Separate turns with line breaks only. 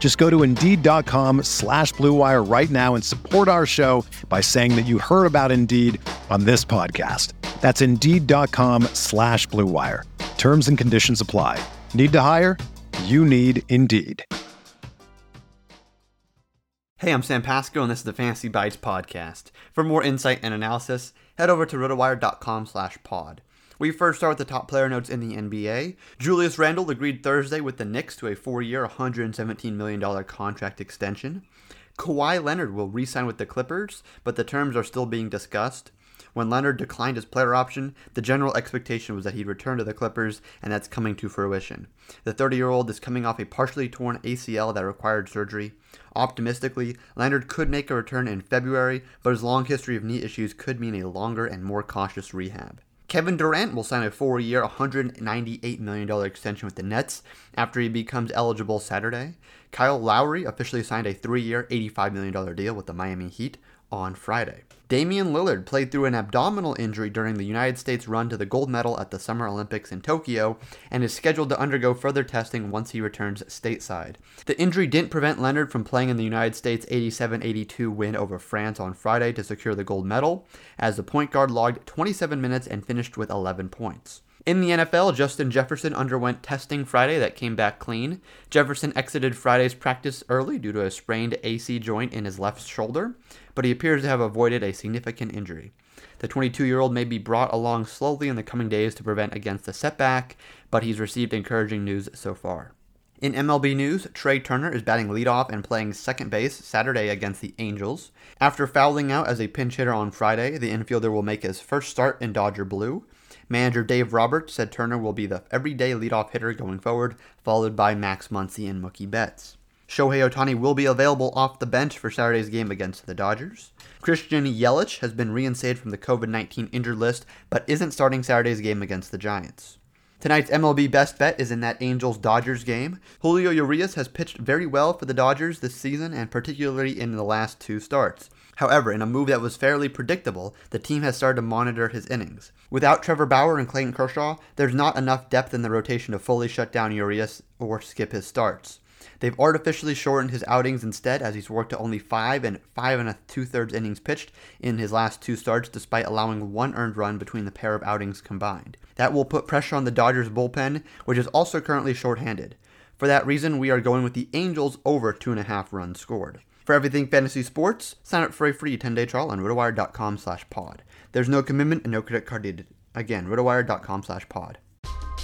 Just go to Indeed.com slash BlueWire right now and support our show by saying that you heard about Indeed on this podcast. That's Indeed.com slash BlueWire. Terms and conditions apply. Need to hire? You need Indeed.
Hey, I'm Sam Pasco, and this is the Fantasy Bites podcast. For more insight and analysis, head over to rotowire.com slash pod. We first start with the top player notes in the NBA. Julius Randle agreed Thursday with the Knicks to a four-year, $117 million contract extension. Kawhi Leonard will re-sign with the Clippers, but the terms are still being discussed. When Leonard declined his player option, the general expectation was that he'd return to the Clippers, and that's coming to fruition. The 30 year old is coming off a partially torn ACL that required surgery. Optimistically, Leonard could make a return in February, but his long history of knee issues could mean a longer and more cautious rehab. Kevin Durant will sign a four year, $198 million extension with the Nets after he becomes eligible Saturday. Kyle Lowry officially signed a three year, $85 million deal with the Miami Heat on Friday. Damian Lillard played through an abdominal injury during the United States run to the gold medal at the Summer Olympics in Tokyo and is scheduled to undergo further testing once he returns stateside. The injury didn't prevent Leonard from playing in the United States 87 82 win over France on Friday to secure the gold medal, as the point guard logged 27 minutes and finished with 11 points. In the NFL, Justin Jefferson underwent testing Friday that came back clean. Jefferson exited Friday's practice early due to a sprained AC joint in his left shoulder, but he appears to have avoided a significant injury. The 22 year old may be brought along slowly in the coming days to prevent against a setback, but he's received encouraging news so far. In MLB news, Trea Turner is batting leadoff and playing second base Saturday against the Angels. After fouling out as a pinch hitter on Friday, the infielder will make his first start in Dodger Blue. Manager Dave Roberts said Turner will be the everyday leadoff hitter going forward, followed by Max Muncy and Mookie Betts. Shohei Ohtani will be available off the bench for Saturday's game against the Dodgers. Christian Yelich has been reinstated from the COVID 19 injured list, but isn't starting Saturday's game against the Giants. Tonight's MLB best bet is in that Angels Dodgers game. Julio Urias has pitched very well for the Dodgers this season and particularly in the last two starts. However, in a move that was fairly predictable, the team has started to monitor his innings. Without Trevor Bauer and Clayton Kershaw, there's not enough depth in the rotation to fully shut down Urias or skip his starts. They've artificially shortened his outings instead, as he's worked to only five and five and a two thirds innings pitched in his last two starts, despite allowing one earned run between the pair of outings combined. That will put pressure on the Dodgers bullpen, which is also currently shorthanded. For that reason, we are going with the Angels over two and a half runs scored. For everything fantasy sports, sign up for a free 10-day trial on rotowire.com slash pod. There's no commitment and no credit card needed. Again, rotowire.com slash pod.